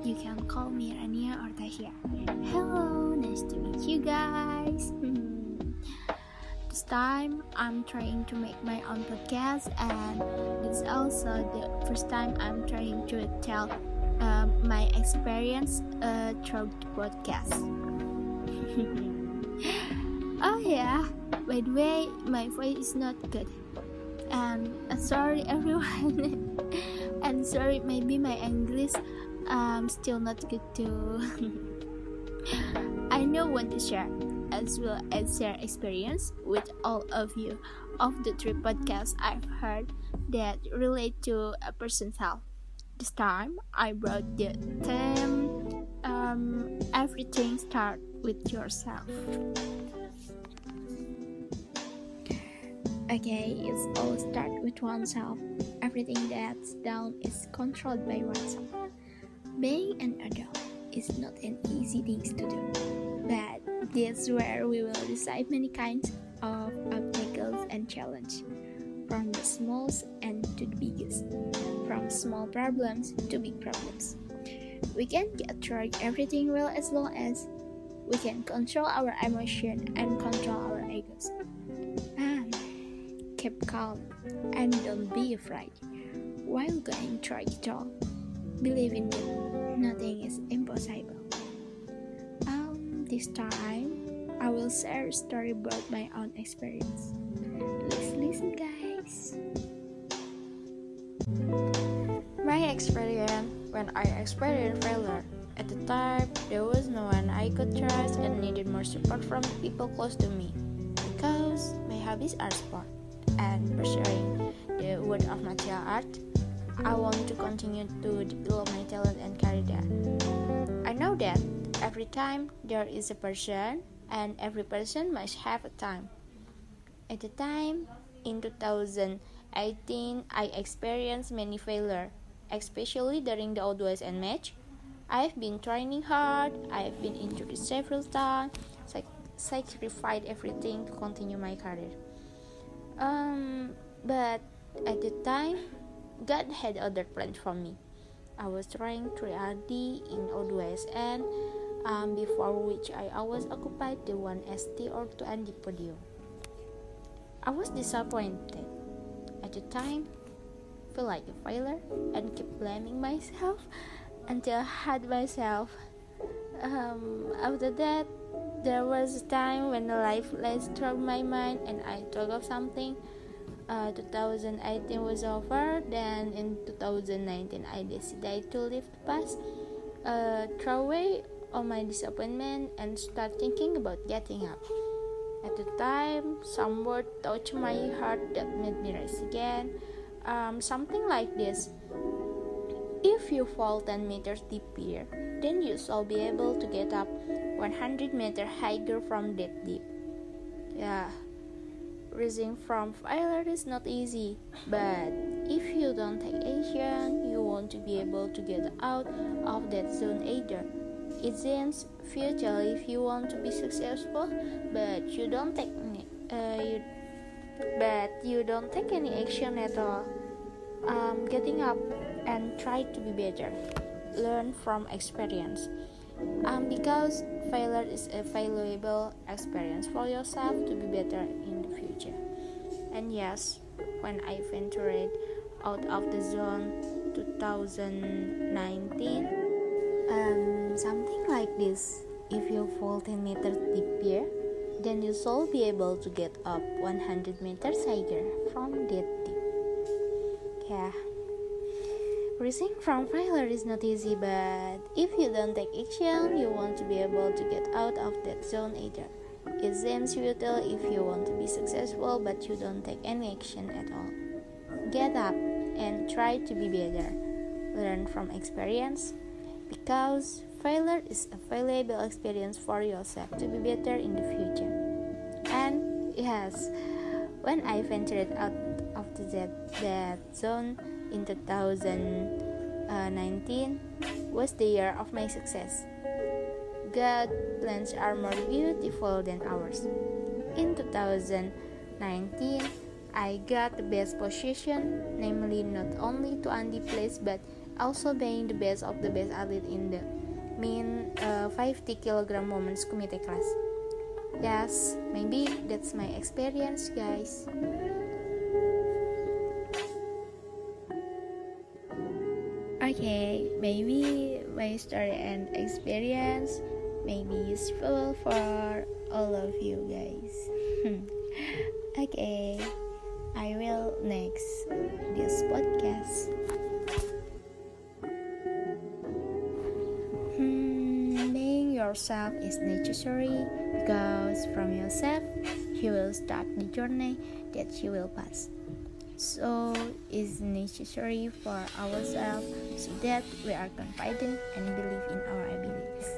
You can call me Rania or Tasha. Hello, nice to meet you guys. this time I'm trying to make my own podcast, and it's also the first time I'm trying to tell uh, my experience uh, through the podcast. oh yeah, by the way, my voice is not good. And uh, sorry everyone. and sorry, maybe my English um still not good too. I know what to share as well as share experience with all of you of the three podcasts I've heard that relate to a person's health. This time I brought the theme um, everything start with yourself. Okay, it's all start with oneself. Everything that's done is controlled by oneself. Being an adult is not an easy thing to do, but that's where we will decide many kinds of obstacles and challenge, from the smallest and to the biggest, from small problems to big problems. We can get through everything well as long as we can control our emotion and control our egos. And keep calm and don't be afraid while going through it all. Believe in me, nothing is impossible. Um, this time I will share a story about my own experience. Let's listen, guys. My experience when I experienced failure. At the time, there was no one I could trust and needed more support from people close to me because my hobbies are sport and pursuing the world of martial art I want to continue to develop my talent and career. I know that every time there is a person, and every person must have a time. At the time, in 2018, I experienced many failures, especially during the O2SN match. I've been training hard, I've been injured several times, I sacrificed everything to continue my career. Um, but at the time, God had other plans for me. I was trying 3RD in O2SN, um, before which I always occupied the 1ST or 2ND podium. I was disappointed at the time, feel like a failure, and keep blaming myself until I had myself. Um, after that, there was a time when life lies through my mind and I thought of something uh, 2018 was over then in 2019 i decided to leave the past uh, throw away all my disappointment and start thinking about getting up. At the time some word touched my heart that made me rise again. Um, something like this. If you fall 10 meters deep here, then you shall be able to get up 100 meters higher from that deep. Yeah Rising from failure is not easy, but if you don't take action, you won't be able to get out of that zone either. It seems futile if you want to be successful, but you don't take uh, you, but you don't take any action at all. Um, getting up and try to be better. Learn from experience. Um, because failure is a valuable experience for yourself to be better in the future. And yes, when I ventured out of the zone 2019, um, something like this. If you fall 10 meters deeper, then you shall be able to get up 100 meters higher from that deep. Yeah. Rising from failure is not easy, but if you don't take action, you won't be able to get out of that zone either. It seems futile if you want to be successful, but you don't take any action at all. Get up and try to be better. Learn from experience, because failure is a valuable experience for yourself to be better in the future. And yes, when I ventured out of that, that zone, in 2019 was the year of my success. God's plans are more beautiful than ours. In 2019, I got the best position, namely not only to Andy place but also being the best of the best athlete in the mean uh, 50 kilogram women's kumite class. Yes, maybe that's my experience, guys. Okay, maybe my story and experience may be useful for all of you guys. okay, I will next this podcast. Hmm, being yourself is necessary because from yourself you will start the journey that you will pass so is necessary for ourselves so that we are confident and believe in our abilities.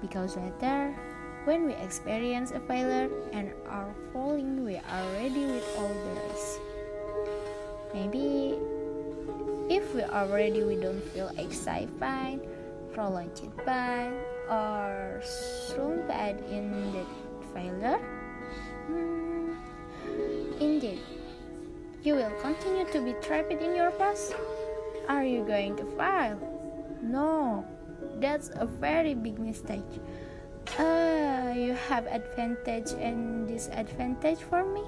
Because later, when we experience a failure and are falling, we are ready with all there is. Maybe if we are ready, we don't feel excited prolonged by, or so bad in the failure. Hmm, indeed you will continue to be trapped in your past? Are you going to fail? No, that's a very big mistake. Uh, you have advantage and disadvantage for me.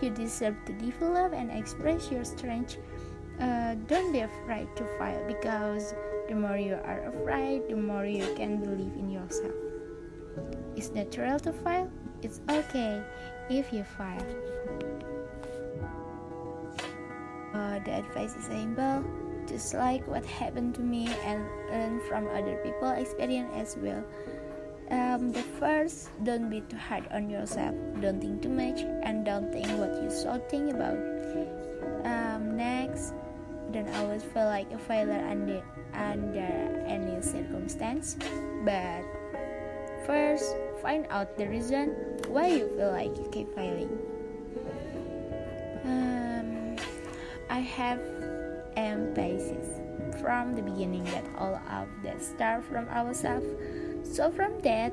You deserve to develop and express your strength. Uh, don't be afraid to fail because the more you are afraid, the more you can believe in yourself. It's natural to fail. It's okay if you fail. The advice is simple just like what happened to me and learn from other people experience as well. Um, the first don't be too hard on yourself. Don't think too much and don't think what you so think about. Um, next don't always feel like a failure under under any circumstance. But first find out the reason why you feel like you keep failing. I have emphasis from the beginning that all of that start from ourselves. So from that,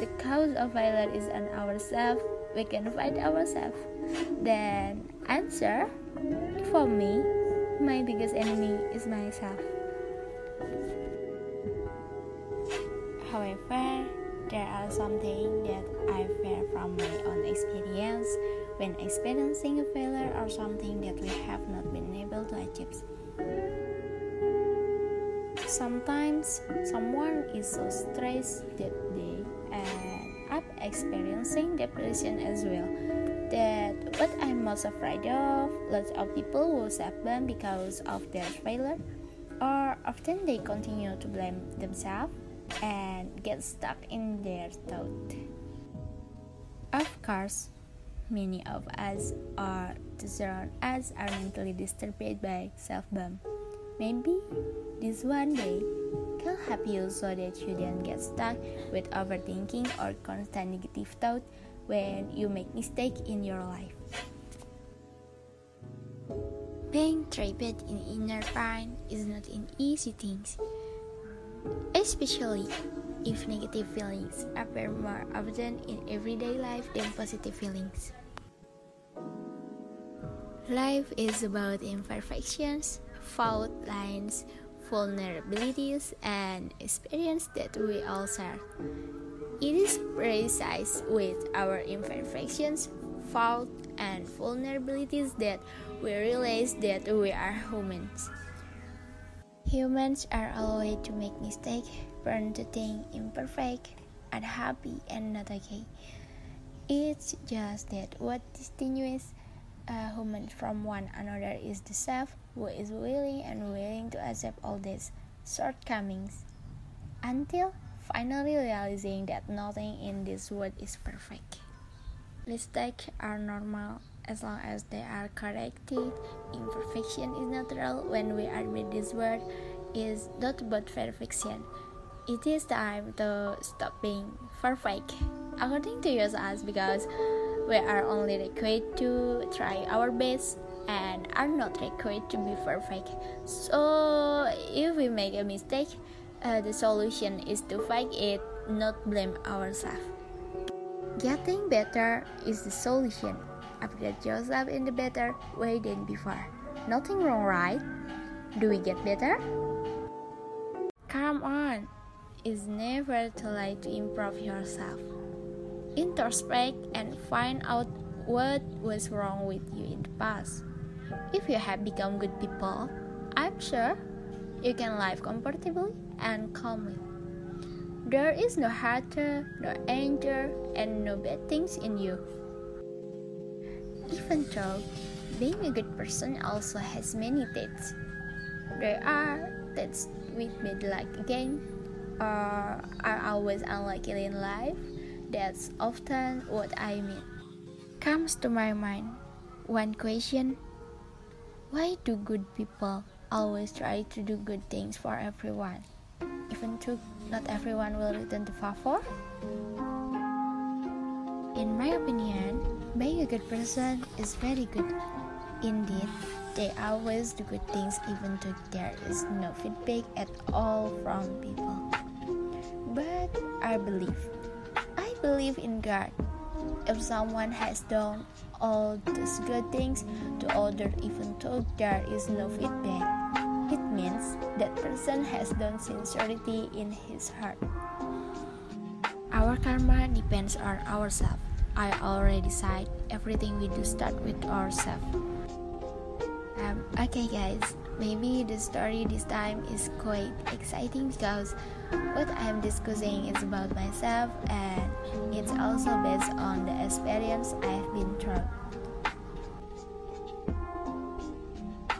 the cause of failure is on ourselves. We can fight ourselves. Then answer for me, my biggest enemy is myself. However, there are something that I fear from my own experience when experiencing a failure or something that we have not been able to achieve. Sometimes someone is so stressed that they end up experiencing depression as well. That what I'm most afraid of, lots of people will suffer because of their failure, or often they continue to blame themselves and get stuck in their thought. Of course, Many of us or those around us are mentally disturbed by self-blame. Maybe this one day can help you so that you don't get stuck with overthinking or constant negative thought when you make mistake in your life. Being trapped in inner pain is not an easy thing, especially if negative feelings appear more often in everyday life than positive feelings. Life is about imperfections, fault lines, vulnerabilities, and experience that we all share. It is precise with our imperfections, fault, and vulnerabilities that we realize that we are humans. Humans are allowed to make mistakes, born to think imperfect, unhappy, and not okay. It's just that what distinguishes a human from one another is the self who is willing and willing to accept all these shortcomings until finally realizing that nothing in this world is perfect. Mistakes are normal as long as they are corrected. Imperfection is natural when we admit this word is not about perfection. It is time to stop being perfect, according to yourself, because we are only required to try our best and are not required to be perfect. So, if we make a mistake, uh, the solution is to fight it, not blame ourselves. Getting better is the solution upgrade yourself in a better way than before. Nothing wrong, right? Do we get better? Come on, it's never too late to improve yourself. Introspect and find out what was wrong with you in the past. If you have become good people, I'm sure you can live comfortably and calmly. There is no hatred, no anger, and no bad things in you. Even though being a good person also has many traits, there are traits we made like again or are always unlucky in life. That's often what I mean. Comes to my mind one question why do good people always try to do good things for everyone, even though not everyone will return the favor? In my opinion, being a good person is very good. Indeed, they always do good things even though there is no feedback at all from people. But I believe, I believe in God. If someone has done all these good things to others even though there is no feedback. It means that person has done sincerity in his heart. Our karma depends on ourselves. I already said everything we do start with ourselves. Um, okay guys, maybe the story this time is quite exciting because what I'm discussing is about myself and it's also based on the experience I've been through.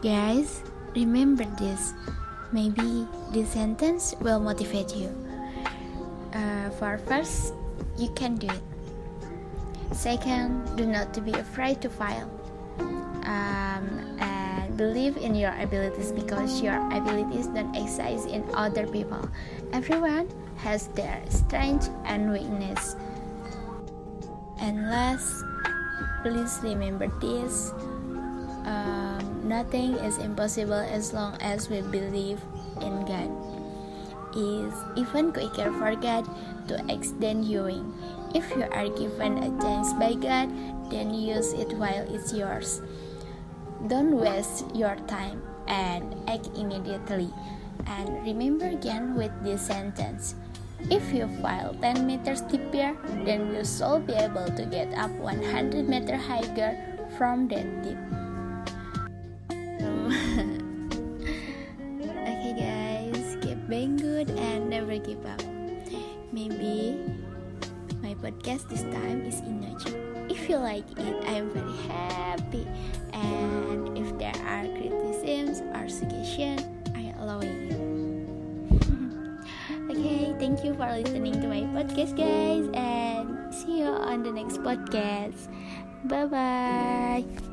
Guys, remember this. Maybe this sentence will motivate you. Uh, for first, you can do it. Second, do not to be afraid to fail. Um, and believe in your abilities because your abilities don't exist in other people. Everyone has their strength and weakness. And last, please remember this. Um, nothing is impossible as long as we believe in God. Is even quicker for God to extend you. If you are given a chance by God, then use it while it's yours. Don't waste your time and act immediately. And remember again with this sentence if you fall 10 meters deeper, then you should be able to get up 100 meter higher from that deep. okay, guys, keep being good and never give up. Maybe podcast this time is energy. If you like it, I'm very happy. And if there are criticisms or suggestions, I allow it. okay, thank you for listening to my podcast, guys, and see you on the next podcast. Bye bye.